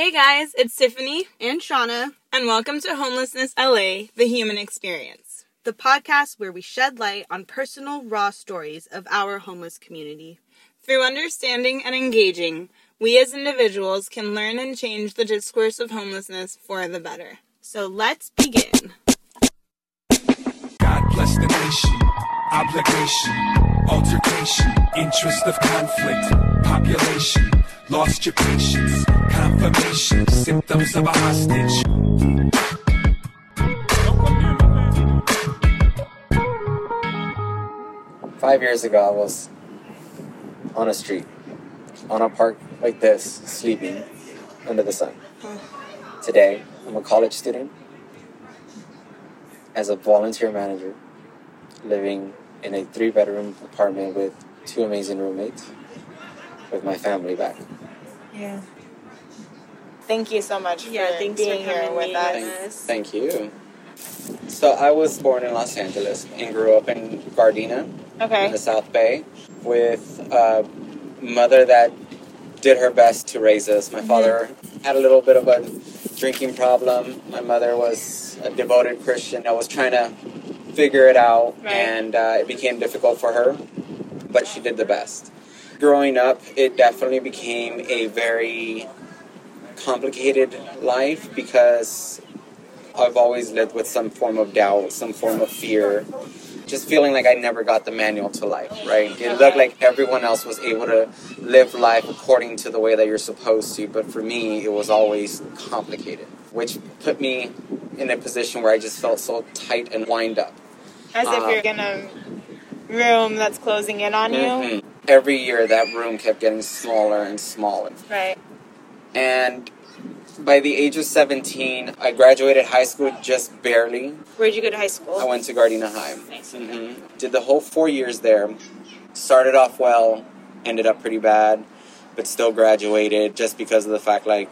Hey guys, it's Tiffany, and Shauna, and welcome to Homelessness LA, the human experience. the podcast where we shed light on personal, raw stories of our homeless community. Through understanding and engaging, we as individuals can learn and change the discourse of homelessness for the better. So let's begin. God bless the nation, obligation, altercation, interest of conflict, population, lost your patience, confirmation, symptoms of a hostage. Five years ago, I was on a street, on a park like this, sleeping under the sun. Today, I'm a college student as a volunteer manager, living in a three bedroom apartment with two amazing roommates, with my family back. Yeah. Thank you so much for Yeah, thanks for being here with us. Thank, thank you. So, I was born in Los Angeles and grew up in Gardena. in the South Bay with a mother that did her best to raise us. My father had a little bit of a drinking problem. My mother was a devoted Christian. I was trying to figure it out, Right. and uh, it became difficult for her, but she did the best. Growing up, it definitely became a very complicated life because I've always lived with some form of doubt, some form of fear, just feeling like I never got the manual to life, right? It looked like everyone else was able to live life according to the way that you're supposed to, but for me, it was always complicated, which put me in a position where I just felt so tight and wind up. As if Uh, you're in a room that's closing in on you. Mhm. Every year, that room kept getting smaller and smaller. Right. And by the age of 17, I graduated high school just barely. Where'd you go to high school? I went to Gardena High. Nice. hmm Did the whole four years there. Started off well, ended up pretty bad, but still graduated just because of the fact like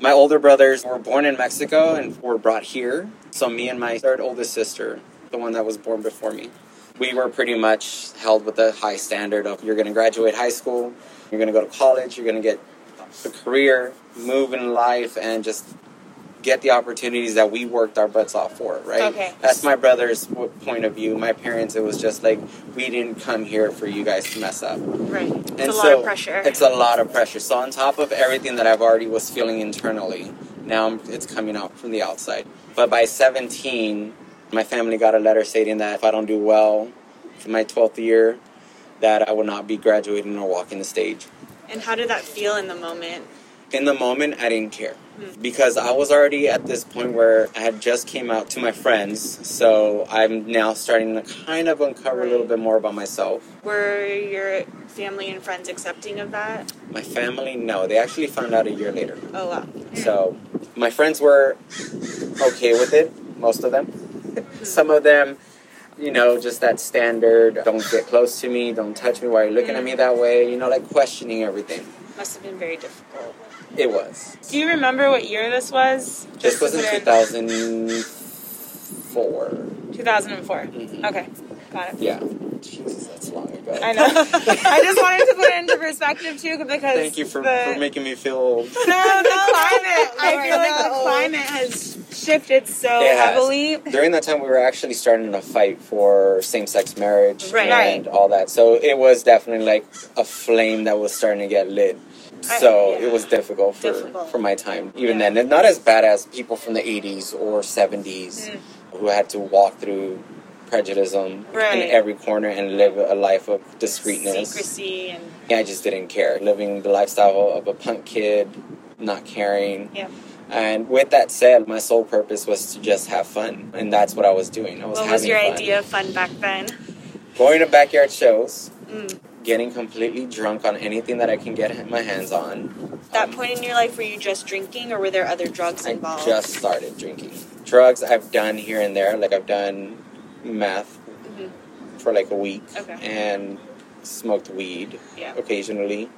my older brothers were born in Mexico and were brought here. So me and my third oldest sister, the one that was born before me, we were pretty much held with a high standard of you're going to graduate high school, you're going to go to college, you're going to get a career, move in life, and just get the opportunities that we worked our butts off for, right? Okay. That's my brother's point of view. My parents, it was just like, we didn't come here for you guys to mess up. Right. It's And a lot so of pressure. It's a lot of pressure. So on top of everything that I've already was feeling internally, now it's coming out from the outside. But by 17, my family got a letter stating that if I don't do well for my 12th year, that I will not be graduating or walking the stage. And how did that feel in the moment? In the moment, I didn't care because I was already at this point where I had just came out to my friends. So I'm now starting to kind of uncover a little bit more about myself. Were your family and friends accepting of that? My family, no, they actually found out a year later. Oh wow. So my friends were okay with it, most of them. Hmm. Some of them, you know, just that standard don't get close to me, don't touch me, why are you looking at me hmm. that way? You know, like questioning everything. Must have been very difficult. It was. Do you remember what year this was? This was in considering- 2004. 2004. Mhm. Okay. Got it. Yeah. Jesus, that's long ago. I know. I just wanted to put it into perspective too, because Thank you for, the, for making me feel old. no, the climate. I feel like the old. climate has shifted so It has. heavily. During that time, we were actually starting to fight for same-sex marriage Right. and all that. So it was definitely like a flame that was starting to get lit. I- So yeah. it was difficult for, Difficult. for my time, even Yeah. then. And not as bad as people from the 80s or 70s Mm. who had to walk through prejudice in every corner and live a life of discreetness. Secrecy and I just didn't care. Living the lifestyle of a punk kid, not caring. Yeah. And with that said, my sole purpose was to just have fun, and that's what I was doing. I was what was your fun. idea of fun back then? Going to backyard shows, Mm. Getting completely drunk on anything that I can get my hands on. That Um, point in your life, were you just drinking, or were there other drugs involved? I just started drinking. Drugs I've done here and there, like I've done meth Mhm. for like a week, Okay. and smoked weed Yeah. occasionally,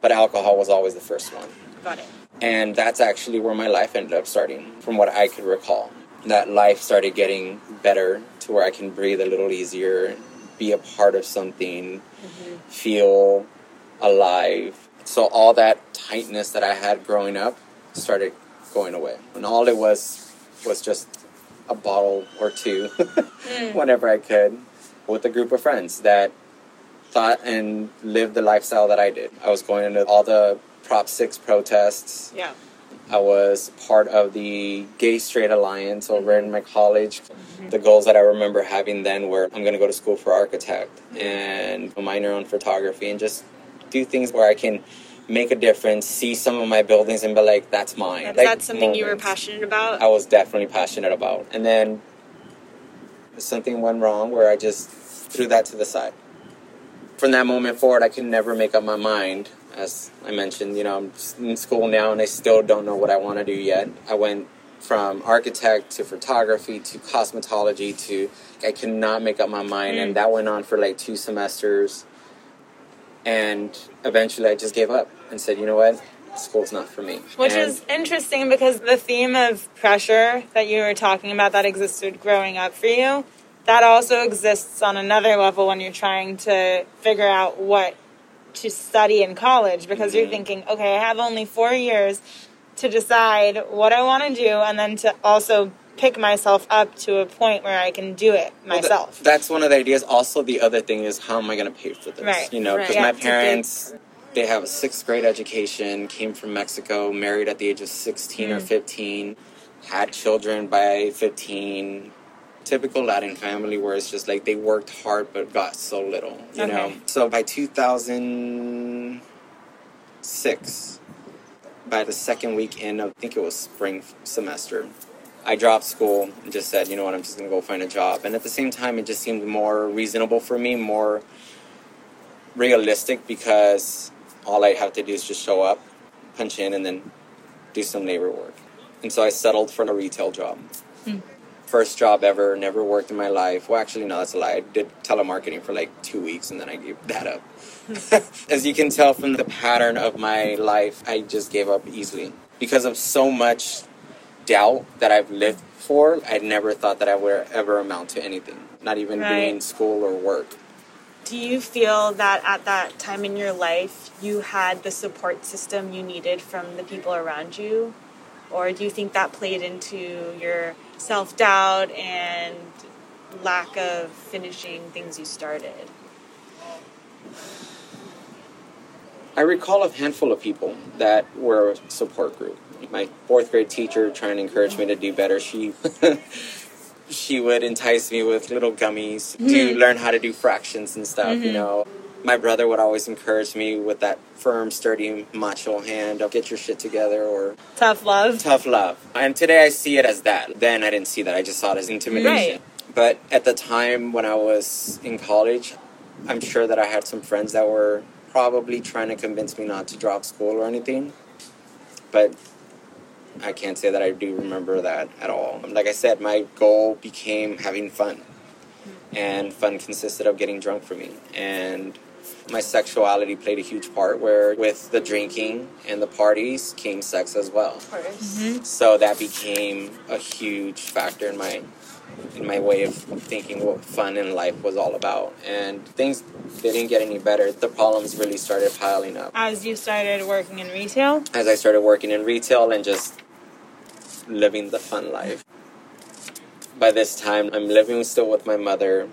but alcohol was always the first one. Got it. And that's actually where my life ended up starting, from what I could recall. That life started getting better to where I can breathe a little easier, be a part of something, mm-hmm. feel alive. So, all that tightness that I had growing up started going away. And all it was was just a bottle or two mm. whenever I could with a group of friends that thought and lived the lifestyle that I did. I was going into all the Prop 6 protests. Yeah. I was part of the Gay Straight Alliance over in my college. Mm-hmm. The goals that I remember having then were I'm going to go to school for architect and a minor in photography and just do things where I can make a difference, see some of my buildings and be like, that's mine. Is Like, that something you were passionate about? I was definitely passionate about. And then something went wrong where I just threw that to the side. From that moment forward, I could never make up my mind. As I mentioned, you know, I'm in school now and I still don't know what I want to do yet. I went from architect to photography to cosmetology to I cannot make up my mind. And mm. that went on for like two semesters. And eventually I just gave up and said, you know what? School's not for me. Which And- is interesting because the theme of pressure that you were talking about that existed growing up for you, that also exists on another level when you're trying to figure out what to study in college because you're Mhm. thinking, okay, I have only four years to decide what I want to do and then to also pick myself up to a point where I can do it Well, th- myself. that's one of the ideas. Also, the other thing is how am I going to pay for this? Right, You know, right. because Yeah, my it's a big- parents, they have a sixth grade education, came from Mexico, married at the age of 16 Mm. or 15, had children by 15. Typical Latin family where it's just like they worked hard but got so little, you know. So by 2006, by the second week in, I think it was spring semester, I dropped school and just said, you know what, I'm just gonna go find a job. And at the same time, it just seemed more reasonable for me, more realistic because all I have to do is just show up, punch in, and then do some labor work. And so I settled for a retail job. Hmm. First job ever, never worked in my life. Well, actually, no, that's a lie. I did telemarketing for like two weeks and then I gave that up. As you can tell from the pattern of my life, I just gave up easily because of so much doubt that I've lived for. I never thought that I would ever amount to anything, not even Right. doing school or work. Do you feel that at that time in your life you had the support system you needed from the people around you? Or do you think that played into your self doubt and lack of finishing things you started? I recall a handful of people that were a support group. My fourth grade teacher trying to encourage me to do better. She she would entice me with little gummies to mm-hmm. learn how to do fractions and stuff, you mm-hmm. know. My brother would always encourage me with that firm, sturdy, macho hand of get your shit together or Tough love. tough love. And today I see it as that. Then I didn't see that. I just saw it as intimidation. Right. But at the time when I was in college, I'm sure that I had some friends that were probably trying to convince me not to drop school or anything. But I can't say that I do remember that at all. Like I said, my goal became having fun. And fun consisted of getting drunk for me. And my sexuality played a huge part where with the drinking and the parties came sex as well. Of course. Mm-hmm. So that became a huge factor in my in my way of thinking what fun in life was all about. And things didn't get any better. The problems really started piling up As you started working in retail, as I started working in retail and just living the fun life. By this time, I'm living still with my mother.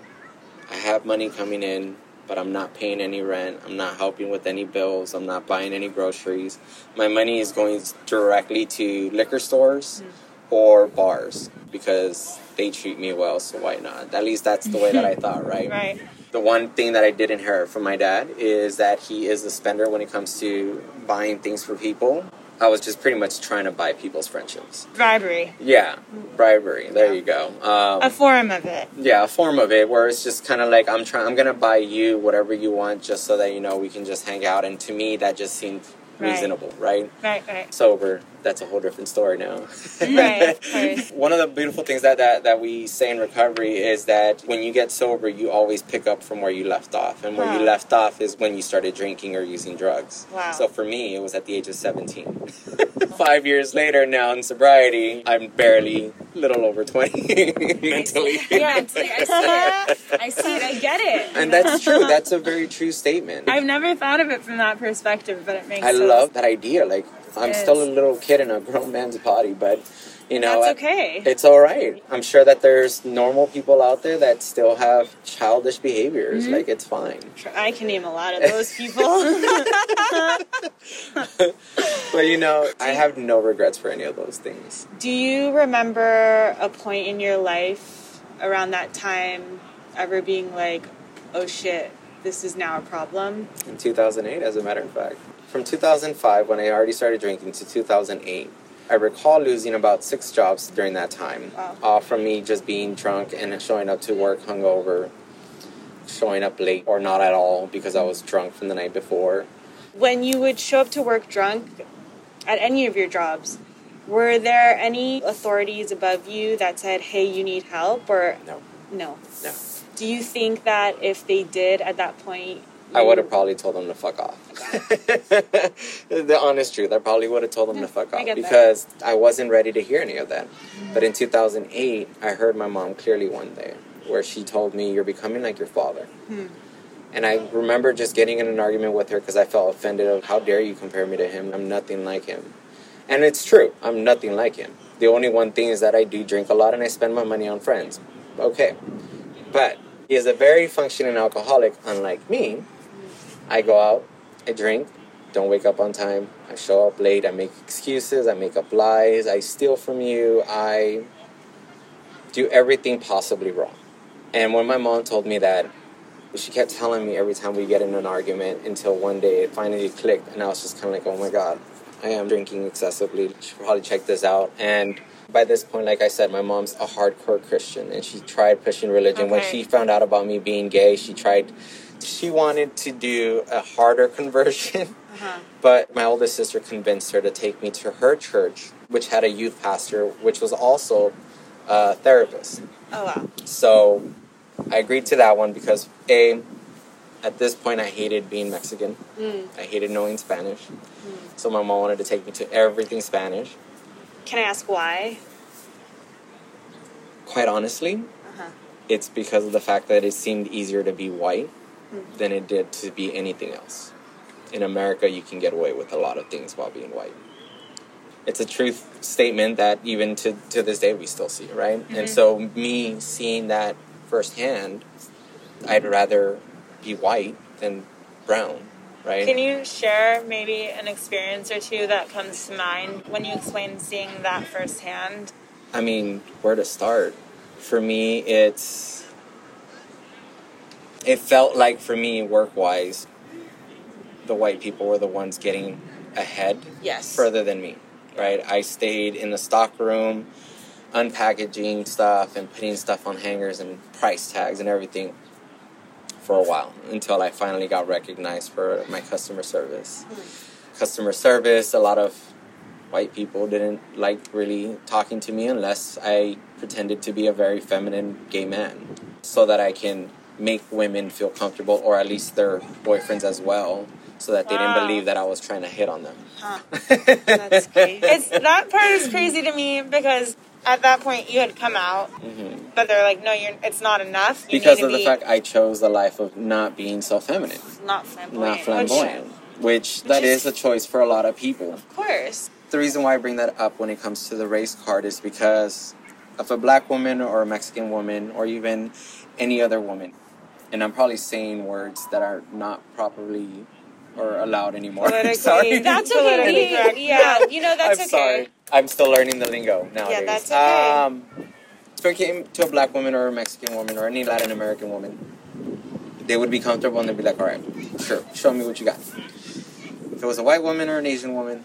I have money coming in, but I'm not paying any rent. I'm not helping with any bills. I'm not buying any groceries. My money is going directly to liquor stores mm-hmm. or bars because they treat me well, so why not? At least that's the way that I thought, right? right? The one thing that I did inherit from my dad is that he is a spender when it comes to buying things for people. I was just pretty much trying to buy people's friendships. Bribery. Yeah, bribery. There you go. Um, A form of it. yeah, a form of it where it's just kind of like I'm trying. I'm gonna buy you whatever you want, just so that you know we can just hang out. And to me, that just seemed Right. reasonable, right? Right, right. Sober, that's a whole different story now. Right, of. One of the beautiful things that, that, that we say in recovery is that when you get sober, you always pick up from where you left off. And where Wow. you left off is when you started drinking or using drugs. Wow. So for me, it was at the age of 17. Five years later, now in sobriety, I'm barely a little over 20 mentally. Yeah, it's like, I see it. I see it. I get it. And that's true. That's a very true statement. I've never thought of it from that perspective, but it makes I sense. love that idea. Like, I'm still a little kid in a grown man's body, but you know, That's okay. It's all right. I'm sure that there's normal people out there that still have childish behaviors. Mm-hmm. Like, it's fine. I can name a lot of those people. But you know, I have no regrets for any of those things. Do you remember a point in your life around that time ever being like, oh shit, this is now a problem? In 2008, as a matter of fact. From 2005, when I already started drinking, to 2008, I recall losing about six jobs during that time. Wow. All from me just being drunk and showing up to work hungover, showing up late or not at all because I was drunk from the night before. When you would show up to work drunk at any of your jobs, were there any authorities above you that said, hey, you need help? Or No, no? no. Do you think that if they did at that point, I would have probably told them to fuck off. the honest truth, I probably would have told them to fuck I off that. because I wasn't ready to hear any of that. But in 2008, I heard my mom clearly one day where she told me, You're becoming like your father. Hmm. And I remember just getting in an argument with her because I felt offended of how dare you compare me to him? I'm nothing like him. And it's true, I'm nothing like him. The only one thing is that I do drink a lot and I spend my money on friends. Okay. But he is a very functioning alcoholic, unlike me. I go out, I drink, don't wake up on time, I show up late, I make excuses, I make up lies, I steal from you, I do everything possibly wrong. And when my mom told me that, she kept telling me every time we get in an argument until one day it finally clicked, and I was just kind of like, oh my god, I am drinking excessively. She probably check this out. And by this point, like I said, my mom's a hardcore Christian, and she tried pushing religion. When she found out about me being gay, she tried. She wanted to do a harder conversion, Uh-huh. but my oldest sister convinced her to take me to her church, which had a youth pastor, which was also a therapist. Oh wow. So I agreed to that one because A, at this point I hated being Mexican. Mm. I hated knowing Spanish. So my mom wanted to take me to everything Spanish. Can I ask why? Quite honestly, Uh-huh. it's because of the fact that it seemed easier to be white than it did to be anything else. In America, you can get away with a lot of things while being white. It's a truth statement that even to, to this day we still see, right? And mm-hmm. so, me seeing that firsthand, I'd rather be white than brown, right? Can you share maybe an experience or two that comes to mind when you explain seeing that firsthand? I mean, where to start? For me, it's. It felt like for me, work wise, the white people were the ones getting ahead Yes. further than me, right? I stayed in the stock room, unpackaging stuff and putting stuff on hangers and price tags and everything for a while until I finally got recognized for my customer service. Hmm. Customer service, a lot of white people didn't like really talking to me unless I pretended to be a very feminine gay man so that I can make women feel comfortable or at least their boyfriends as well so that they Wow. didn't believe that I was trying to hit on them. Huh. That's crazy. It's that part is crazy to me because at that point you had come out, Mhm. but they're like, no, you're. It's not enough. You because need to of the fact I chose the life of not being so feminine, not flamboyant. not flamboyant, which that is- is a choice for a lot of people. Of course. The reason why I bring that up when it comes to the race card is because if a black woman or a Mexican woman or even any other woman, and I'm probably saying words that are not properly or allowed anymore. I'm sorry. That's okay. Yeah, you know that's I'm okay. sorry. I'm still learning the lingo nowadays. Yeah, that's okay. Um, if it came to a black woman or a Mexican woman or any Latin American woman, they would be comfortable and they'd be like, all right, sure, show me what you got. If it was a white woman or an Asian woman,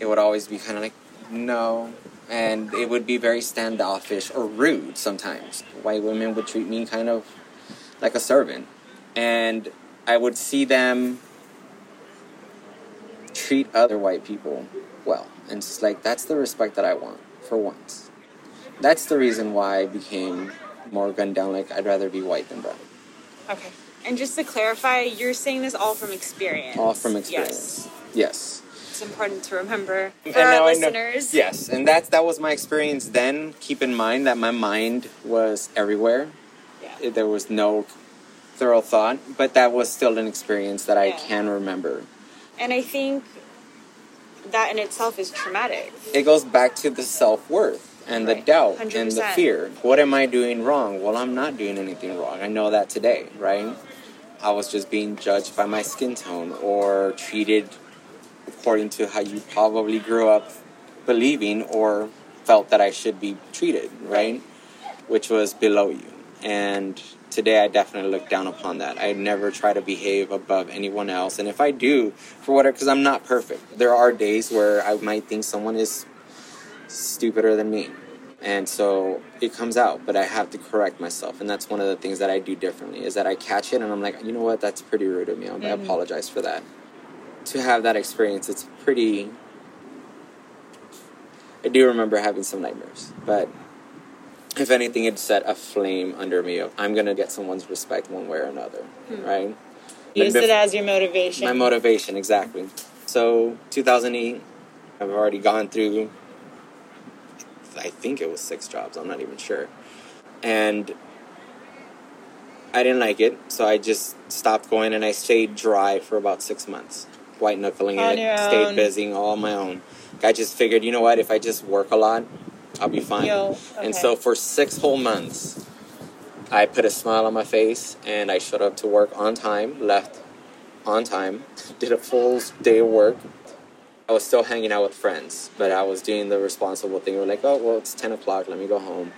it would always be kind of like, no. And it would be very standoffish or rude sometimes. White women would treat me kind of like a servant. And I would see them treat other white people well. And it's just like, that's the respect that I want for once. That's the reason why I became more gunned down. Like, I'd rather be white than brown. Okay. And just to clarify, you're saying this all from experience. All from experience. Yes. yes. It's important to remember And for our now I know- listeners. yes, and that's that was my experience then. Keep in mind that my mind was everywhere. There was no thorough thought, but that was still an experience that I Yeah. can remember. And I think that in itself is traumatic. It goes back to the self worth and the Right. doubt and the fear. What am I doing wrong? Well, I'm not doing anything wrong. I know that today, right? I was just being judged by my skin tone or treated according to how you probably grew up believing or felt that I should be treated, right? Which was below you. And today I definitely look down upon that. I never try to behave above anyone else. And if I do, for whatever, because I'm not perfect, there are days where I might think someone is stupider than me. And so it comes out, but I have to correct myself. And that's one of the things that I do differently is that I catch it and I'm like, you know what, that's pretty rude of me. I mm-hmm. apologize for that. To have that experience, it's pretty. I do remember having some nightmares, but if anything, it set a flame under me of I'm gonna get someone's respect one way or another, hmm. right? Use But it as your motivation. my motivation exactly. So 2008, I've already gone through. I think it was six jobs. I'm not even sure, and I didn't like it, so I just stopped going and I stayed dry for about six months, white knuckling it, stayed busy all on my own. I just figured, you know what? If I just work a lot, I'll be fine. You'll- And so for six whole months, I put a smile on my face and I showed up to work on time, left on time, did a full day of work. I was still hanging out with friends, but I was doing the responsible thing. We're like, oh, well, it's 10 o'clock, let me go home.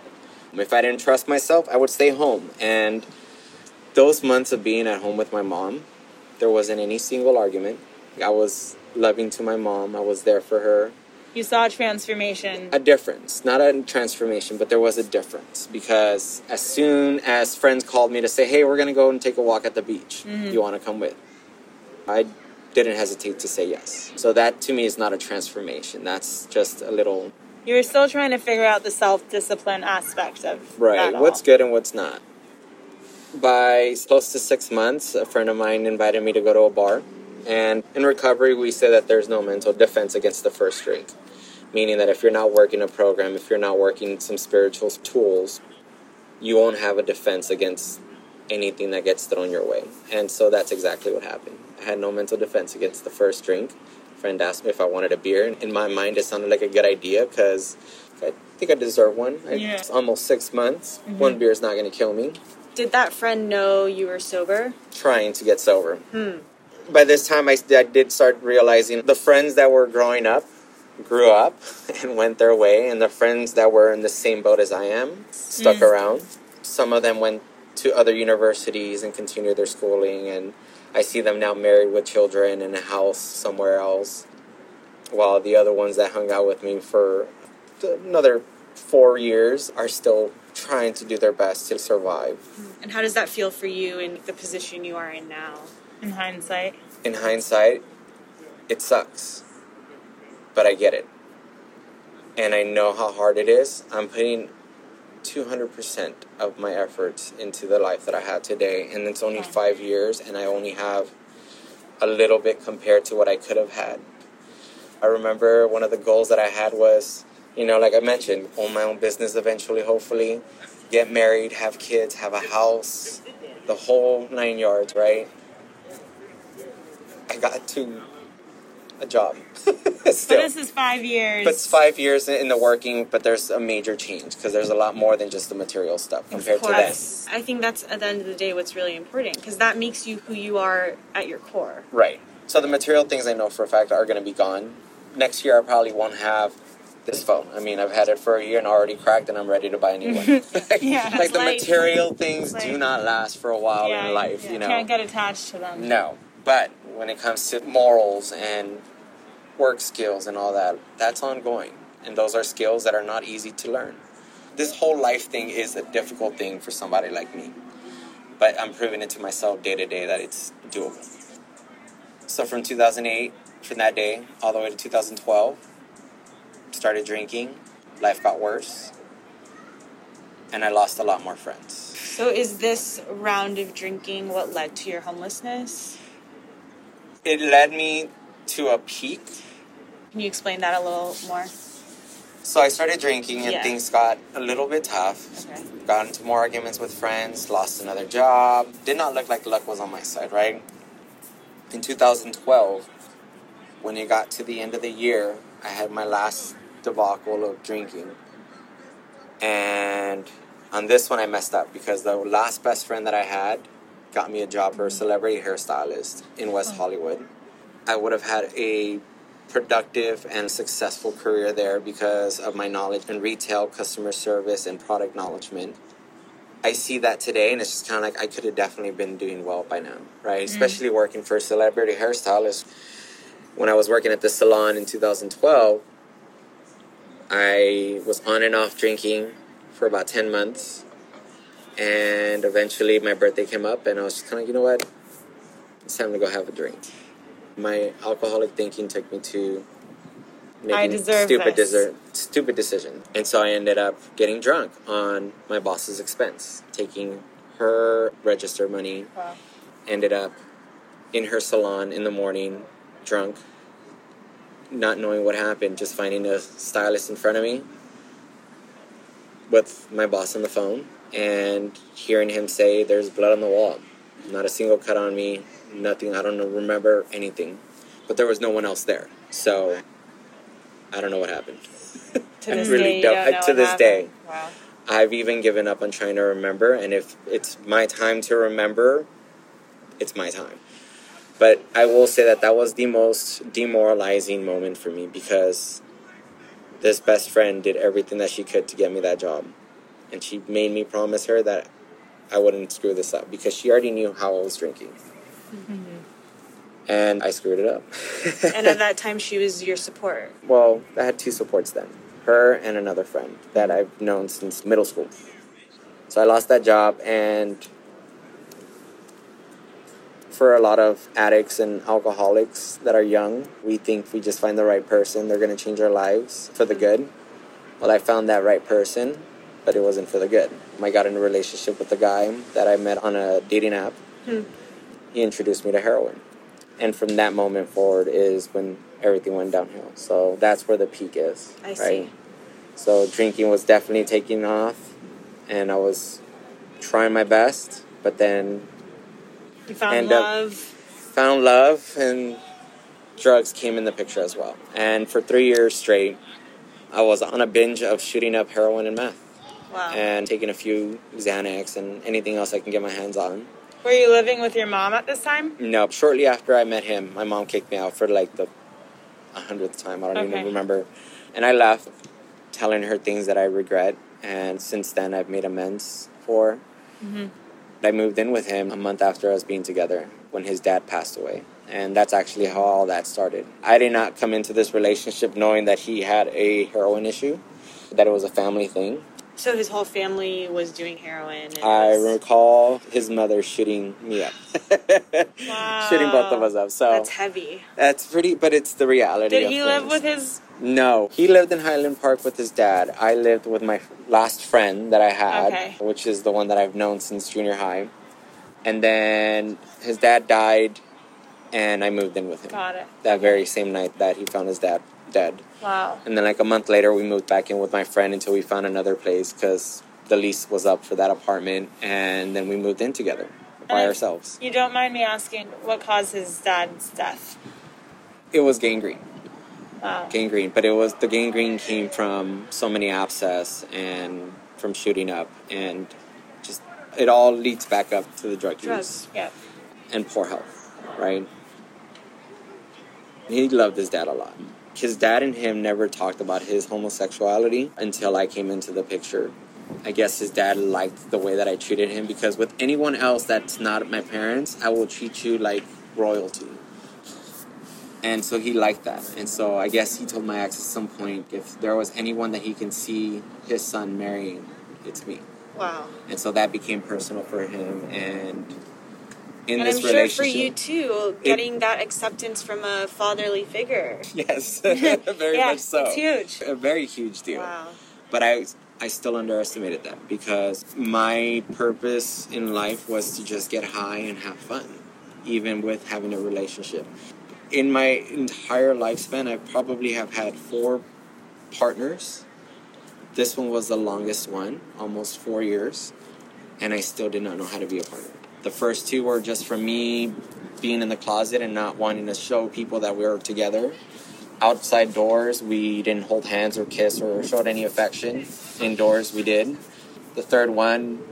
If I didn't trust myself, I would stay home. And those months of being at home with my mom, there wasn't any single argument. I was loving to my mom, I was there for her you saw a transformation. a difference, not a transformation, but there was a difference because as soon as friends called me to say, "Hey, we're gonna go and take a walk at the beach. Mm-hmm. You want to come with?" I didn't hesitate to say yes. So that to me is not a transformation. That's just a little You were still trying to figure out the self discipline aspect of right. all. What's good and what's not. By close to six months, a friend of mine invited me to go to a bar. And in recovery, we say that there's no mental defense against the first drink. Meaning that if you're not working a program, if you're not working some spiritual tools, you won't have a defense against anything that gets thrown your way. And so that's exactly what happened. I had no mental defense against the first drink. A friend asked me if I wanted a beer. In my mind, it sounded like a good idea because I think I deserve one. Yeah. It's almost six months. Mm-hmm. One beer is not going to kill me. Did that friend know you were sober? Trying to get sober. Hmm. By this time, I, I did start realizing the friends that were growing up grew up and went their way, and the friends that were in the same boat as I am stuck mm. around. Some of them went to other universities and continued their schooling, and I see them now married with children in a house somewhere else, while the other ones that hung out with me for another four years are still trying to do their best to survive. And how does that feel for you in the position you are in now? In hindsight? in hindsight, it sucks. But I get it. And I know how hard it is. I'm putting 200% of my efforts into the life that I have today. And it's only five years, and I only have a little bit compared to what I could have had. I remember one of the goals that I had was, you know, like I mentioned, own my own business eventually, hopefully, get married, have kids, have a house, the whole nine yards, right? I got to a job. But Still. this is five years. But it's five years in the working, but there's a major change because there's a lot more than just the material stuff compared to that. That's, I think that's at the end of the day what's really important because that makes you who you are at your core. Right. So the material things I know for a fact are going to be gone. Next year, I probably won't have this phone. I mean, I've had it for a year and already cracked, and I'm ready to buy a new one. Yeah. like the life. material things do not last for a while yeah, in life. yeah. You know. You can't get attached to them. No. But when it comes to morals and work skills and all that, that's ongoing. And those are skills that are not easy to learn. This whole life thing is a difficult thing for somebody like me. But I'm proving it to myself day to day that it's doable. So from 2008, from that day, all the way to 2012, started drinking. Life got worse. And I lost a lot more friends. So is this round of drinking what led to your homelessness? It led me to a peak Can you explain that a little more? So I started drinking and Yeah. things got a little bit tough. Okay. Got into more arguments with friends, lost another job. Did not look like luck was on my side, right? In 2012, when it got to the end of the year, I had my last debacle of drinking. And on this one, I messed up because the last best friend that I had got me a job for a celebrity hairstylist in West Hollywood. I would have had a productive and successful career there because of my knowledge in retail, customer service, and product acknowledgement. I see that today, and it's just kind of like I could have definitely been doing well by now, right? Mm. Especially working for a celebrity hairstylist. When I was working at the salon in 2012, I was on and off drinking for about 10 months. And eventually my birthday came up, and I was just kind of, you know what? It's time to go have a drink. My alcoholic thinking took me to making stupid, deser- stupid decision. And so I ended up getting drunk on my boss's expense, taking her register money, Wow. ended up in her salon in the morning, drunk, not knowing what happened, just finding a stylist in front of me with my boss on the phone and hearing him say, There's blood on the wall. Not a single cut on me, nothing. I don't remember anything. But there was no one else there. So I don't know what happened. To I this really day, don't- don't to this day. Wow. I've even given up on trying to remember, and if it's my time to remember, it's my time. But I will say that that was the most demoralizing moment for me because this best friend did everything that she could to get me that job. And she made me promise her that I wouldn't screw this up because she already knew how I was drinking. Mm-hmm. And I screwed it up. And at that time, she was your support. Well, I had two supports then her and another friend that I've known since middle school. So I lost that job, and for a lot of addicts and alcoholics that are young, we think we just find the right person, they're going to change our lives for the mm-hmm. good. Well, I found that right person, but it wasn't for the good. I got in a relationship with a guy that I met on a dating app. Hmm. He introduced me to heroin. And from that moment forward is when everything went downhill. So that's where the peak is. I right? see. So drinking was definitely taking off, and I was trying my best, but then You found love. found love, and drugs came in the picture as well. And for three years straight, I was on a binge of shooting up heroin and meth, Wow. and taking a few Xanax and anything else I can get my hands on. Were you living with your mom at this time? No, shortly after I met him, my mom kicked me out for like the a hundredth time. I don't Okay. even remember. And I left, telling her things that I regret. And since then, I've made amends for. Mm-hmm. I moved in with him a month after us being together when his dad passed away. And that's actually how all that started. I did not come into this relationship knowing that he had a heroin issue, that it was a family thing. So his whole family was doing heroin. and I was- recall his mother shooting me up, shooting both of us up. So That's heavy. That's pretty, but it's the reality. Did he live with his? No, he lived in Highland Park with his dad. I lived with my last friend that I had, Okay. which is the one that I've known since junior high. And then his dad died, and I moved in with him Got it. that very same night that he found his dad dead. Wow. And then, like a month later, we moved back in with my friend until we found another place because the lease was up for that apartment, and then we moved in together by ourselves. You don't mind me asking what caused his dad's death? It was gangrene. Wow. gangrene, but it was the gangrene came from so many abscess and from shooting up, and just it all leads back up to the drug Drugs. Yeah. use and poor health, right? He loved his dad a lot. His dad and him never talked about his homosexuality until I came into the picture. I guess his dad liked the way that I treated him because with anyone else that's not my parents, I will treat you like royalty. And so he liked that. And so I guess he told my ex at some point if there was anyone that he can see his son marrying, it's me. Wow. And so that became personal for him. And in and this I'm sure relationship, for you too, getting that acceptance from a fatherly figure. yes, very yeah, much so. It's huge. A very huge deal. Wow. But I, I still underestimated that because my purpose in life was to just get high and have fun, even with having a relationship. in my entire lifespan, I probably have had four partners. This one was the longest one, almost four years, and I still did not know how to be a partner. The first two were just from me being in the closet and not wanting to show people that we were together. Outside doors, we didn't hold hands or kiss or showed any affection. Indoors, we did. The third one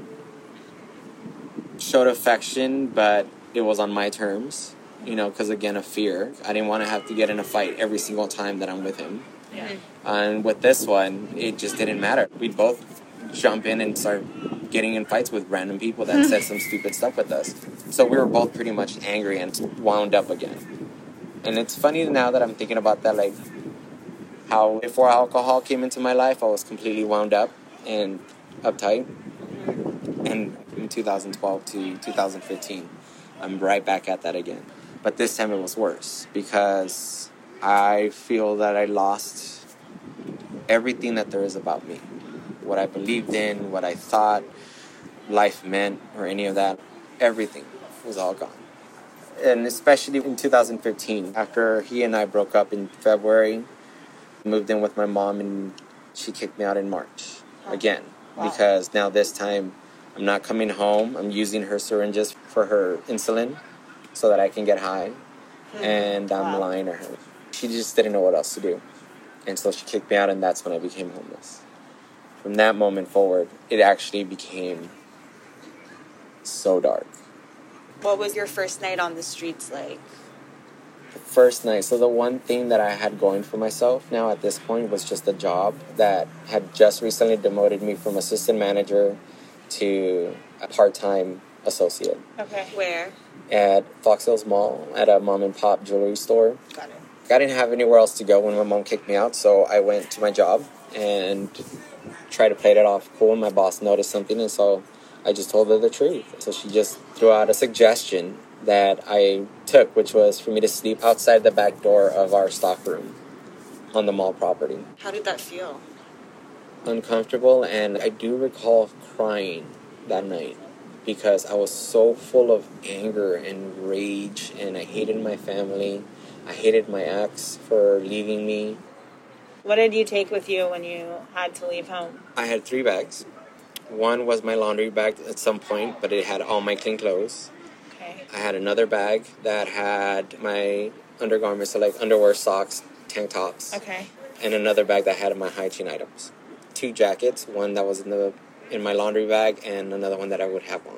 showed affection, but it was on my terms, you know, because again, of fear. I didn't want to have to get in a fight every single time that I'm with him. Yeah. And with this one, it just didn't matter. We'd both jump in and start getting in fights with random people that said some stupid stuff with us. So we were both pretty much angry and wound up again. And it's funny now that I'm thinking about that, like how before alcohol came into my life, I was completely wound up and uptight. And in 2012 to 2015, I'm right back at that again. But this time it was worse because I feel that I lost everything that there is about me. What I believed in, what I thought life meant, or any of that. Everything was all gone. And especially in 2015, after he and I broke up in February, moved in with my mom, and she kicked me out in March again. Because now this time I'm not coming home. I'm using her syringes for her insulin so that I can get high. Hmm. And I'm Wow. lying to her. She just didn't know what else to do. And so she kicked me out, and that's when I became homeless. From that moment forward, it actually became so dark. What was your first night on the streets like? The first night, so the one thing that I had going for myself now at this point was just a job that had just recently demoted me from assistant manager to a part time associate Okay. Where? at Fox Hills Mall at a mom and pop jewelry store. Got it. I didn't have anywhere else to go when my mom kicked me out, so I went to my job and tried to play it off cool. My boss noticed something, and so I just told her the truth. So she just threw out a suggestion that I took, which was for me to sleep outside the back door of our stock room on the mall property. How did that feel? Uncomfortable, and I do recall crying that night because I was so full of anger and rage, and I hated my family. I hated my ex for leaving me. What did you take with you when you had to leave home? I had three bags. One was my laundry bag at some point, but it had all my clean clothes. Okay. I had another bag that had my undergarments, so like underwear, socks, tank tops, Okay. and another bag that had my hygiene items. Two jackets, one that was in the in my laundry bag, and another one that I would have on.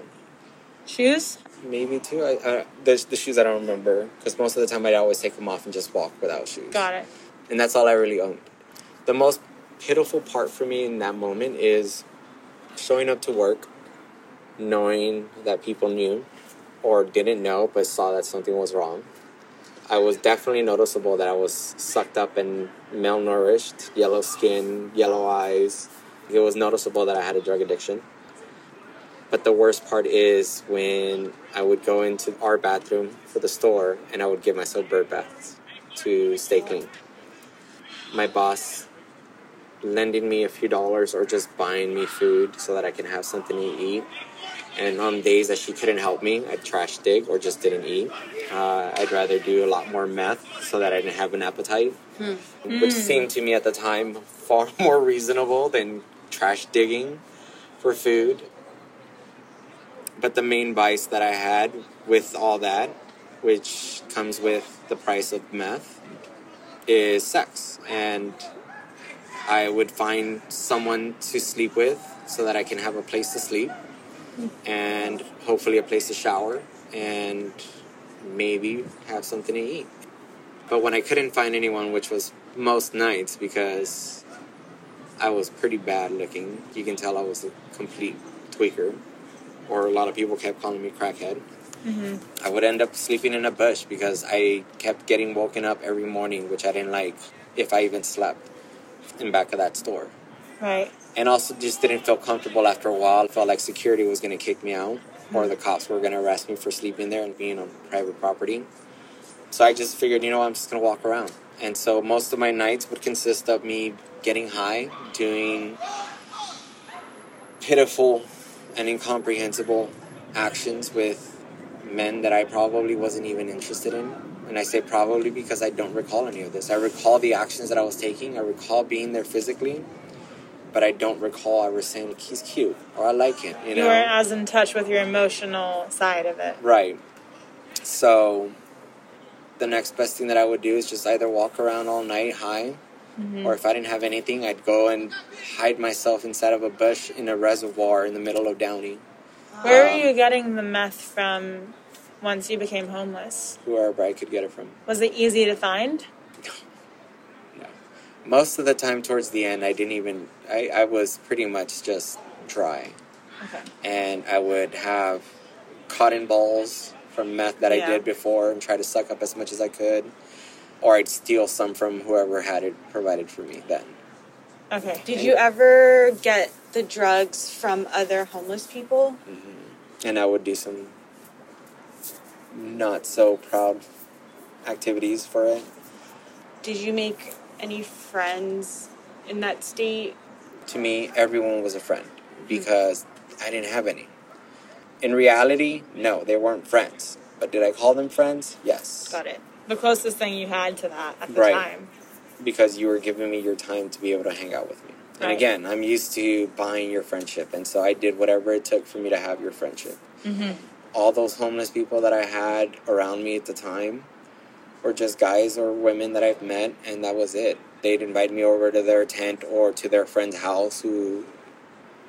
Shoes? Maybe two. I, I the, the shoes I don't remember because most of the time I'd always take them off and just walk without shoes. Got it. and that's all I really owned. The most pitiful part for me in that moment is showing up to work, knowing that people knew or didn't know but saw that something was wrong. I was definitely noticeable that I was sucked up and malnourished, yellow skin, yellow eyes. It was noticeable that I had a drug addiction. But the worst part is when I would go into our bathroom for the store and I would give myself bird baths to stay clean my boss lending me a few dollars or just buying me food so that I can have something to eat. And on days that she couldn't help me, I'd trash dig or just didn't eat. Uh, I'd rather do a lot more meth so that I didn't have an appetite, which seemed to me at the time far more reasonable than trash digging for food. But the main vice that I had with all that, which comes with the price of meth, is sex. And I would find someone to sleep with so that I can have a place to sleep and hopefully a place to shower and maybe have something to eat. But when I couldn't find anyone, which was most nights because I was pretty bad looking, you can tell I was a complete tweaker, or a lot of people kept calling me crackhead. Mm-hmm. I would end up sleeping in a bush because I kept getting woken up every morning, which I didn't like if I even slept in back of that store. Right. And also just didn't feel comfortable after a while. felt like security was going to kick me out or the cops were going to arrest me for sleeping there and being on private property. So I just figured, you know, I'm just going to walk around. And so most of my nights would consist of me getting high, doing pitiful and incomprehensible actions with men that I probably wasn't even interested in. And I say probably because I don't recall any of this. I recall the actions that I was taking. I recall being there physically, but I don't recall ever saying he's cute or I like him. You You know, weren't as in touch with your emotional side of it. right? So the next best thing that I would do is just either walk around all night high, or if I didn't have anything, I'd go and hide myself inside of a bush in a reservoir in the middle of Downey, Where Um, were you getting the meth from once you became homeless? wherever I could get it from. Was it easy to find? No. Most of the time towards the end, I didn't even, I, I was pretty much just dry. Okay. And I would have cotton balls from meth that Yeah. I did before and try to suck up as much as I could. Or I'd steal some from whoever had it provided for me then. Okay. Did you ever get the drugs from other homeless people? Mm-hmm. And I would do some not so proud activities for it. Did you make any friends in that state? to me, everyone was a friend because I didn't have any. In reality, no, they weren't friends. But did I call them friends? Yes. Got it. The closest thing you had to that at the Right. time. Because you were giving me your time to be able to hang out with me. And Right. again, I'm used to buying your friendship. And so I did whatever it took for me to have your friendship. Mm-hmm. All those homeless people that I had around me at the time were just guys or women that I've met, and that was it. They'd invite me over to their tent or to their friend's house who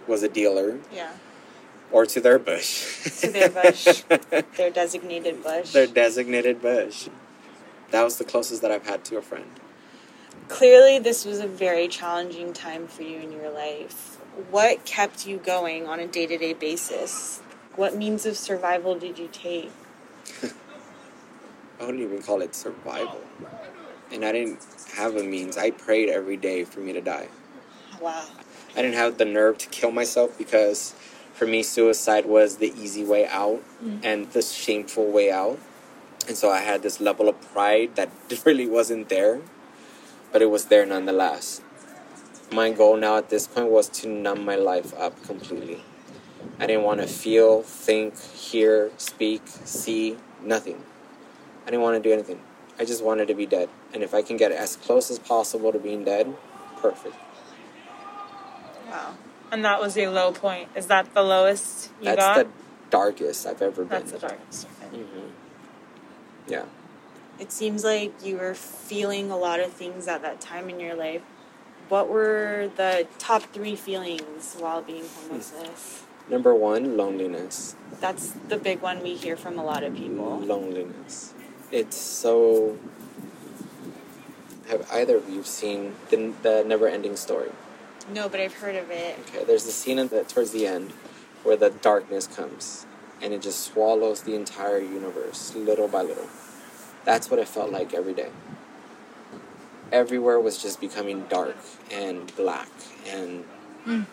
was a dealer. Yeah. or to their bush. To their bush. Their designated bush. their designated bush. That was the closest that I've had to a friend. Clearly, this was a very challenging time for you in your life. What kept you going on a day to day basis? What means of survival did you take? I wouldn't even call it survival. And I didn't have a means. I prayed every day for me to die. Wow. I didn't have the nerve to kill myself because for me, suicide was the easy way out mm. and the shameful way out. And so I had this level of pride that really wasn't there, but it was there nonetheless. My goal now at this point was to numb my life up completely. I didn't want to feel, think, hear, speak, see, nothing. I didn't want to do anything. I just wanted to be dead. And if I can get as close as possible to being dead, perfect. Wow. And that was your low point. Is that the lowest you That's got? That's the darkest I've ever been. That's the darkest. Okay. hmm Yeah. It seems like you were feeling a lot of things at that time in your life. What were the top three feelings while being homelessness? Number one, loneliness. That's the big one we hear from a lot of people. Loneliness. It's so. Have either of you seen the, the Never Ending Story? No, but I've heard of it. Okay, there's a scene at the, towards the end where the darkness comes and it just swallows the entire universe little by little. That's what it felt like every day. Everywhere was just becoming dark and black, and mm.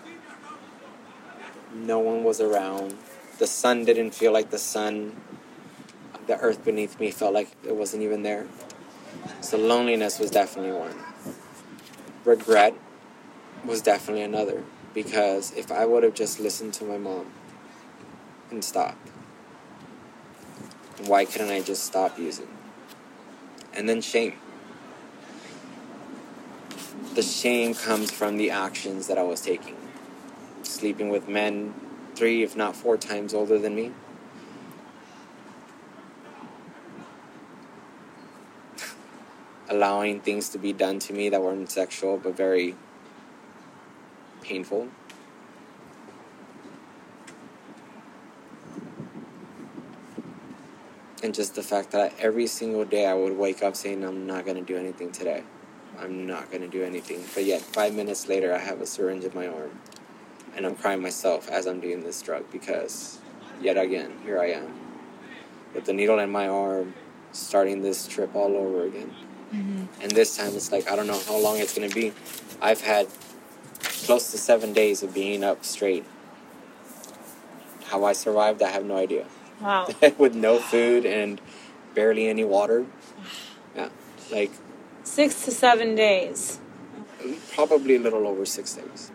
No one was around. The sun didn't feel like the sun. The earth beneath me felt like it wasn't even there. So, loneliness was definitely one. Regret was definitely another because if I would have just listened to my mom and stopped, why couldn't I just stop using? And then shame. The shame comes from the actions that I was taking. Sleeping with men three, if not four times older than me. Allowing things to be done to me that weren't sexual but very painful. And just the fact that every single day I would wake up saying, I'm not going to do anything today. I'm not going to do anything. But yet, five minutes later, I have a syringe in my arm. And I'm crying myself as I'm doing this drug because, yet again, here I am. With the needle in my arm, starting this trip all over again. Mm-hmm. And this time it's like, I don't know how long it's going to be. I've had close to seven days of being up straight. How I survived, I have no idea. Wow. With no food and barely any water. Yeah, like Six to seven days. probably a little over six days.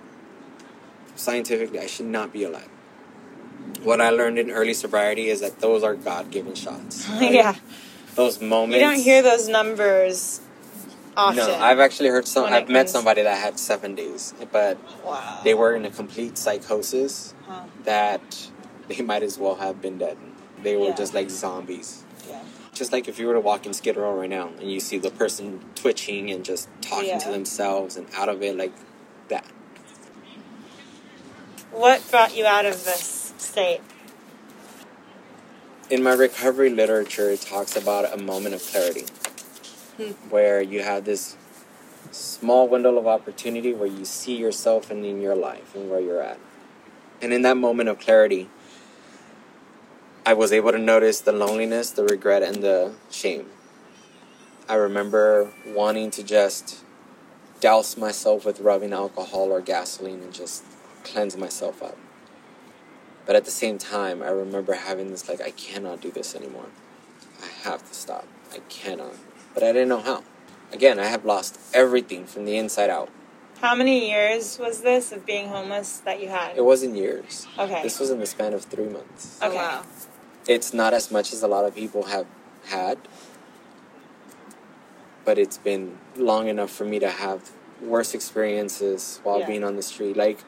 Scientifically, I should not be alive. What I learned in early sobriety is that those are God given shots. right? yeah. those moments. You don't hear those numbers often. No, I've actually heard some. I've met somebody that had seven days, but Wow. they were in a complete psychosis Huh. that they might as well have been dead. They were Yeah. just like zombies. Yeah. Just like if you were to walk in Skid Row right now and you see the person twitching and just talking Yeah. to themselves and out of it like that. What brought you out of this state? In my recovery literature, it talks about a moment of clarity Hmm. where you have this small window of opportunity where you see yourself and in your life and where you're at. And in that moment of clarity, I was able to notice the loneliness, the regret, and the shame. I remember wanting to just douse myself with rubbing alcohol or gasoline and just cleanse myself up. But at the same time, I remember having this like, I cannot do this anymore. I have to stop. I cannot. But I didn't know how. Again, I have lost everything from the inside out. How many years was this of being homeless that you had? It wasn't years. Okay. This was in the span of three months. Oh, Okay. wow. It's not as much as a lot of people have had, but it's been long enough for me to have worse experiences while Yeah. being on the street. Like,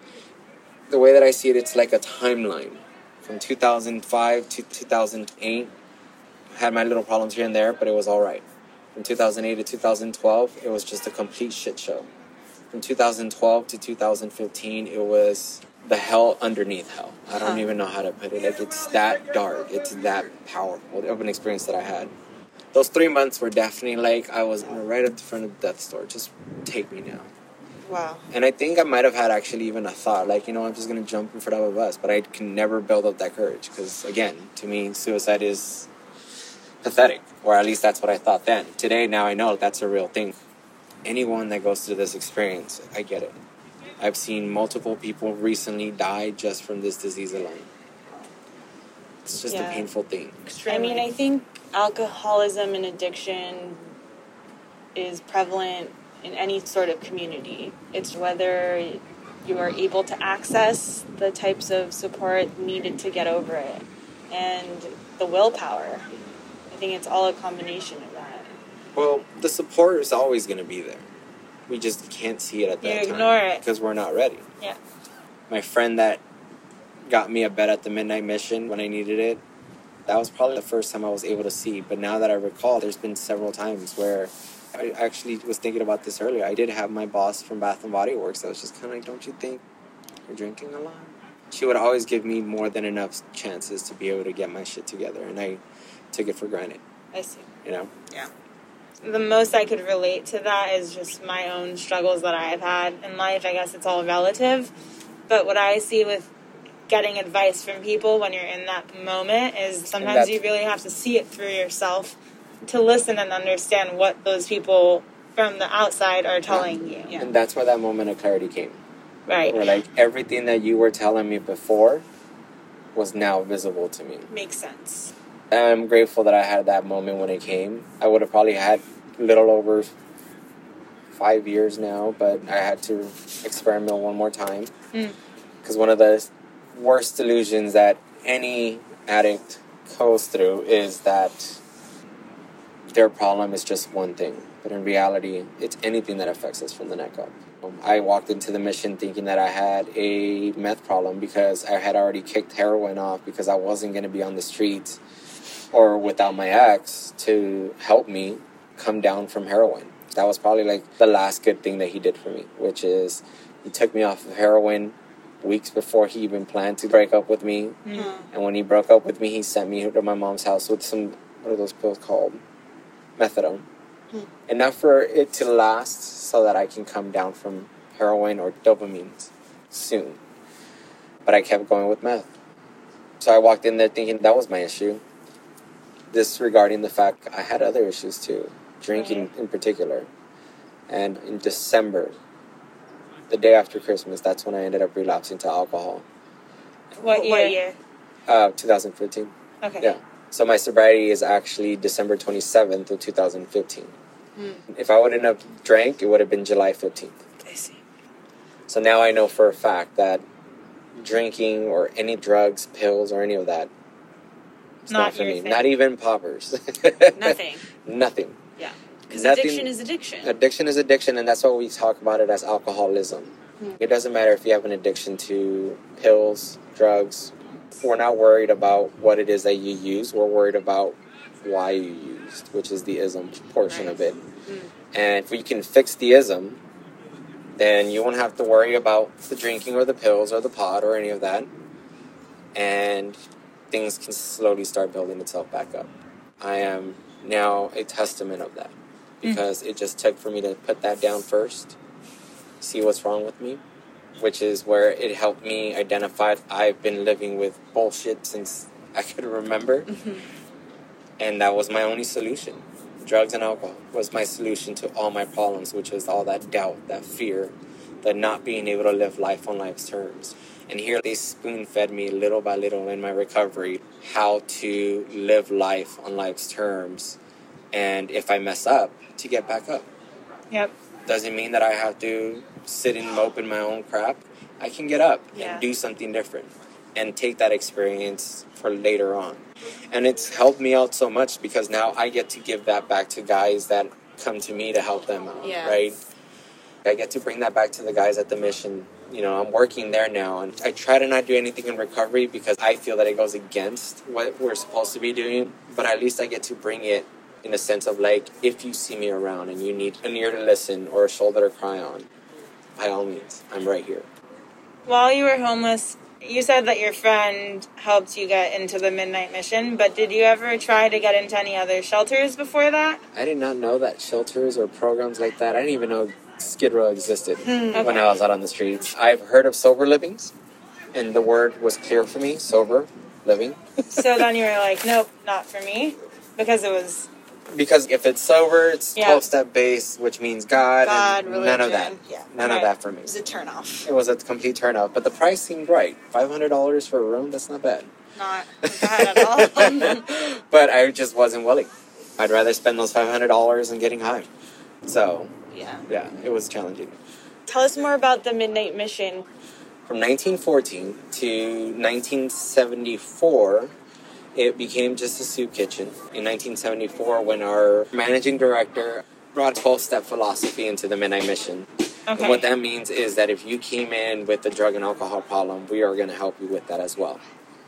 the way that I see it, it's like a timeline. From 2005 to 2008, had my little problems here and there, but it was all right. From 2008 to 2012, it was just a complete shit show. From 2012 to 2015, it was the hell underneath hell. I don't Huh. even know how to put it. Like it's that dark. It's that powerful The an experience that I had. Those three months were definitely like I was right at the front of the death door. Just take me now. Wow. And I think I might have had actually even a thought, like, you know, I'm just gonna jump in front of a bus, but I can never build up that courage because, again, to me, suicide is pathetic, or at least that's what I thought then. Today, now I know that's a real thing. Anyone that goes through this experience, I get it. I've seen multiple people recently die just from this disease alone. It's just Yeah. a painful thing. I mean, I think alcoholism and addiction is prevalent in any sort of community. It's whether you are able to access the types of support needed to get over it and the willpower. I think it's all a combination of that. Well, the support is always going to be there. We just can't see it at You that time. ignore it. Because we're not ready. Yeah. my friend that got me a bed at the midnight mission when I needed it. That was probably the first time I was able to see. But now that I recall, there's been several times where I actually was thinking about this earlier. I did have my boss from Bath and Body Works. I was just kind of like, "Don't you think you're drinking a lot?" She would always give me more than enough chances to be able to get my shit together, and I took it for granted. I see. You know, Yeah. the most I could relate to that is just my own struggles that I've had in life. I guess it's all relative. But what I see with getting advice from people when you're in that moment is sometimes you really have to see it through yourself to listen and understand what those people from the outside are telling you. Yeah. and that's where that moment of clarity came. Right. Where like everything that you were telling me before was now visible to me. Makes sense. I'm grateful that I had that moment when it came. I would have probably had a little over five years now, but I had to experiment one more time. Mm. Because one of the worst delusions that any addict goes through is that their problem is just one thing. But in reality, it's anything that affects us from the neck up. Um, I walked into the mission thinking that I had a meth problem because I had already kicked heroin off because I wasn't going to be on the streets or without my ex to help me come down from heroin. That was probably like the last good thing that he did for me, which is he took me off of heroin weeks before he even planned to break up with me. And when he broke up with me, he sent me to my mom's house with some, what are those pills called? Methadone. Enough for it to last so that I can come down from heroin or dopamine soon. But I kept going with meth. So I walked in there thinking that was my issue. Disregarding the fact I had other issues too, drinking in particular. And in December, the day after Christmas, that's when I ended up relapsing to alcohol. What year? What year? Uh, 2015. Okay. Yeah. So my sobriety is actually December 27th of 2015. If I wouldn't have drank, it would have been July 15th. I see. So now I know for a fact that drinking or any drugs, pills, or any of that It's Not not, for me. thing. Not even poppers. Nothing. Nothing. Yeah. Because addiction is addiction. Addiction is addiction, and that's why we talk about it as alcoholism. Hmm. It doesn't matter if you have an addiction to pills, drugs. We're not worried about what it is that you use. We're worried about why you used, which is the ism portion of Right. it. And if we can fix the ism, then you won't have to worry about the drinking or the pills or the pot or any of that. And things can slowly start building itself back up. I am now a testament of that mm. because it just took for me to put that down first, see what's wrong with me, which is where it helped me identify I've been living with bullshit since I could remember. Mm-hmm. And that was my only solution. Drugs and alcohol was my solution to all my problems, which was all that doubt, that fear, the not being able to live life on life's terms. And here they spoon fed me little by little in my recovery how to live life on life's terms. And if I mess up, to get back up. Yep. Doesn't mean that I have to sit and mope in my own crap. I can get up Yeah. and do something different and take that experience for later on. And it's helped me out so much because now I get to give that back to guys that come to me to help them out, Yeah. right? I get to bring that back to the guys at the mission. You know, I'm working there now, and I try to not do anything in recovery because I feel that it goes against what we're supposed to be doing. But at least I get to bring it in a sense of like, if you see me around and you need an ear to listen or a shoulder to cry on, by all means, I'm right here. While you were homeless, you said that your friend helped you get into the Midnight Mission, but did you ever try to get into any other shelters before that? I did not know that shelters or programs like that. I didn't even know Skid Row existed hmm, when Okay. I was out on the streets. I've heard of sober livings, and the word was clear for me sober living. so then you were like, nope, not for me, because it was Because if it's sober, it's Yeah. 12 step based, which means God, God, and none of that. Yeah. None Right. of that for me. It was a turnoff. It was a complete turnout, but the price seemed right. $500 for a room, that's not bad. Not bad at all. but I just wasn't willing. I'd rather spend those $500 on getting high. So, yeah. yeah, it was challenging. Tell us more about the Midnight Mission. From 1914 to 1974, it became just a soup kitchen. In 1974, when our managing director brought 12 step philosophy into the Midnight Mission. okay. And what that means is that if you came in with a drug and alcohol problem, we are going to help you with that as well.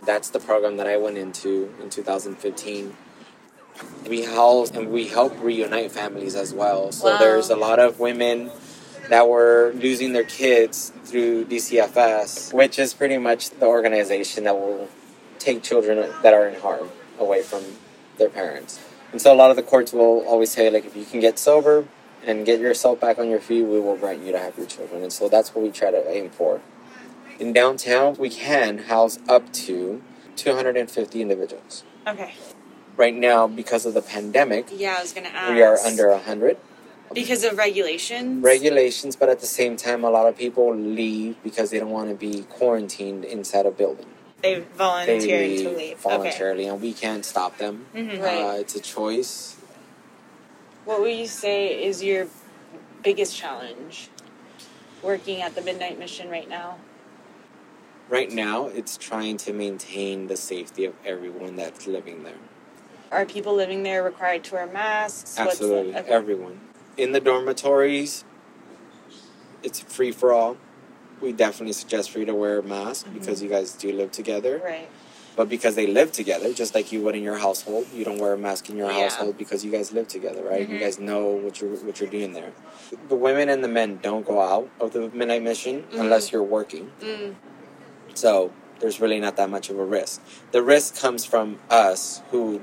That's the program that I went into in 2015. We help and we help reunite families as well. So Wow. there's a lot of women that were losing their kids through DCFS, which is pretty much the organization that will take children that are in harm away from their parents. And so a lot of the courts will always say, like, if you can get sober and get yourself back on your feet, we will grant you to have your children. And so that's what we try to aim for. In downtown, we can house up to 250 individuals. okay. Right now, because of the pandemic, Yeah, I was gonna ask. we are under 100 because of regulations. regulations, but at the same time, a lot of people leave because they don't want to be quarantined inside a building. They They volunteered to leave leave. voluntarily, and we can't stop them. Okay. Mhm. Right. Uh, it's a choice. What would you say is your biggest challenge working at the Midnight Mission right now? Right now, it's trying to maintain the safety of everyone that's living there. Are people living there required to wear masks? Absolutely, okay. everyone. In the dormitories, it's free for all. We definitely suggest for you to wear a mask Mm-hmm. because you guys do live together. Right. But because they live together, just like you would in your household, you don't wear a mask in your Yeah. household because you guys live together, right? You Mhm. guys know what you're what you're doing there. The women and the men don't go out of the midnight mission Mhm. unless you're working. Mm. So there's really not that much of a risk. The risk comes from us who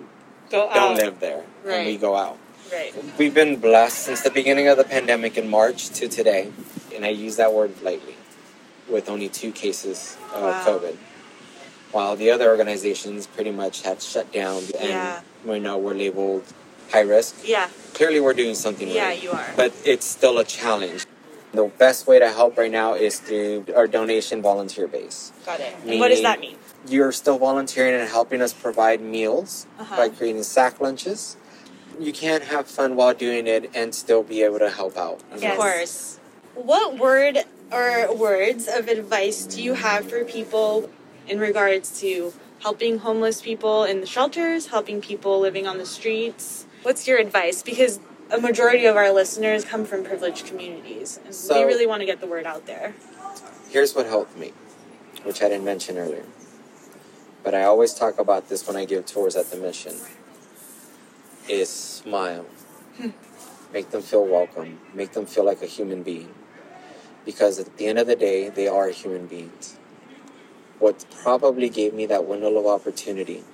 Go don't out. live there and we go out. Right. We've been blessed since the beginning of the pandemic in March to today, and I use that word lightly, with only two cases of Wow. COVID. While the other organizations pretty much had shut down and Yeah. we know we're labeled high risk. Yeah. Clearly, we're doing something Yeah, right. you are. But it's still a challenge. The best way to help right now is through our donation volunteer base. Got it. And what does that mean? You're still volunteering and helping us provide meals Uh-huh. by creating sack lunches. You can't have fun while doing it and still be able to help out. Of Yes. course. What word or words of advice do you have for people in regards to helping homeless people in the shelters, helping people living on the streets. What's your advice? Because a majority of our listeners come from privileged communities, and we really want to get the word out there. Here's what helped me, which I didn't mention earlier. But I always talk about this when I give tours at the mission. Is smile. Hmm. Make them feel welcome. Make them feel like a human being. Because at the end of the day, they are human beings. What probably gave me that window of opportunity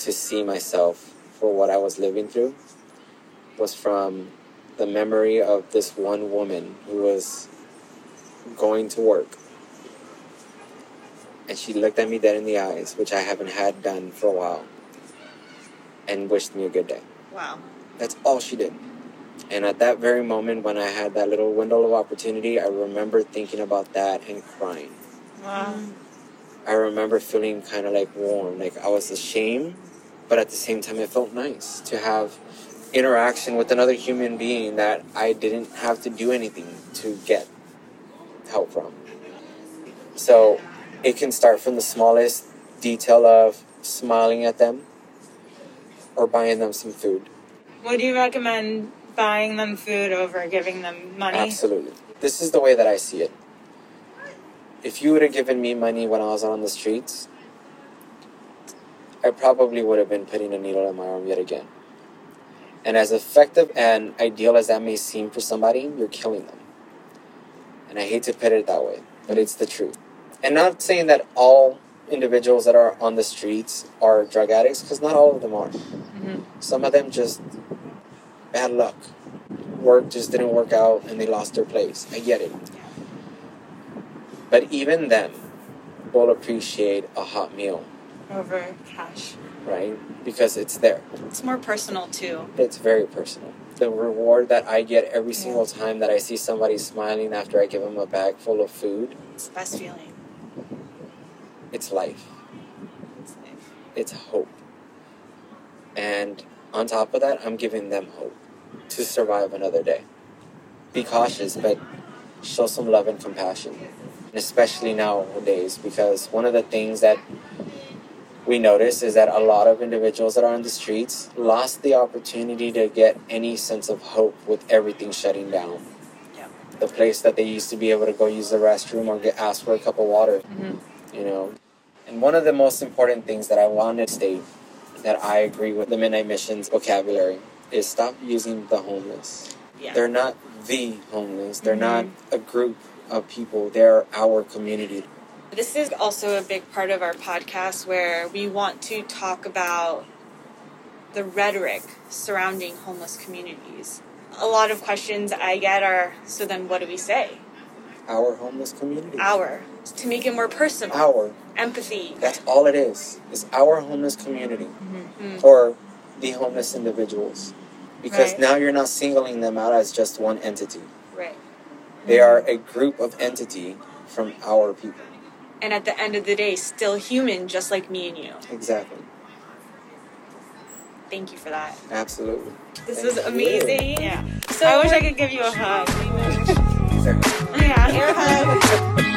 to see myself for what I was living through was from the memory of this one woman who was going to work. And she looked at me dead in the eyes, which I haven't had done for a while, and wished me a good day. Wow. That's all she did. And at that very moment, when I had that little window of opportunity, I remember thinking about that and crying. Wow. I remember feeling kind of like warm, like I was ashamed, but at the same time, it felt nice to have interaction with another human being that I didn't have to do anything to get help from. So it can start from the smallest detail of smiling at them or buying them some food. What do you recommend buying them food over giving them money? Absolutely. This is the way that I see it. If you would have given me money when I was on the streets, I probably would have been putting a needle in my arm yet again. And as effective and ideal as that may seem for somebody, you're killing them. And I hate to put it that way, but it's the truth. And not saying that all individuals that are on the streets are drug addicts, because not all of them are. Mm-hmm. Some of them just bad luck. Work just didn't work out and they lost their place. I get it. But even then, will appreciate a hot meal, Over cash. right? Because it's there. It's more personal too. It's very personal. The reward that I get every single time that I see somebody smiling after I give them a bag full of food, It's the best feeling. It's life. it's life. It's hope. And on top of that, I'm giving them hope to survive another day. Be cautious, but show some love and compassion, especially nowadays, because one of the things that we notice is that a lot of individuals that are on the streets lost the opportunity to get any sense of hope with everything shutting down. Yeah. The place that they used to be able to go use the restroom or get asked for a cup of water, mm-hmm. you know. And one of the most important things that I want to state that I agree with the Midnight Mission's vocabulary is stop using the homeless. Yeah. They're not the homeless. They're not mm-hmm. a group of people. They're our community. This is also a big part of our podcast where we want to talk about the rhetoric surrounding homeless communities. A lot of questions I get are so then what do we say? Our homeless community. Our. To make it more personal. Our. Empathy. That's all it is. It's our homeless community mm-hmm. or the homeless individuals because right. now you're not singling them out as just one entity. Right. They are a group of entity from our people. And at the end of the day, still human, just like me and you. Exactly. Thank you for that. Absolutely. This Thank amazing. You. Yeah. So I wish I could give you a hug. yeah, air hug.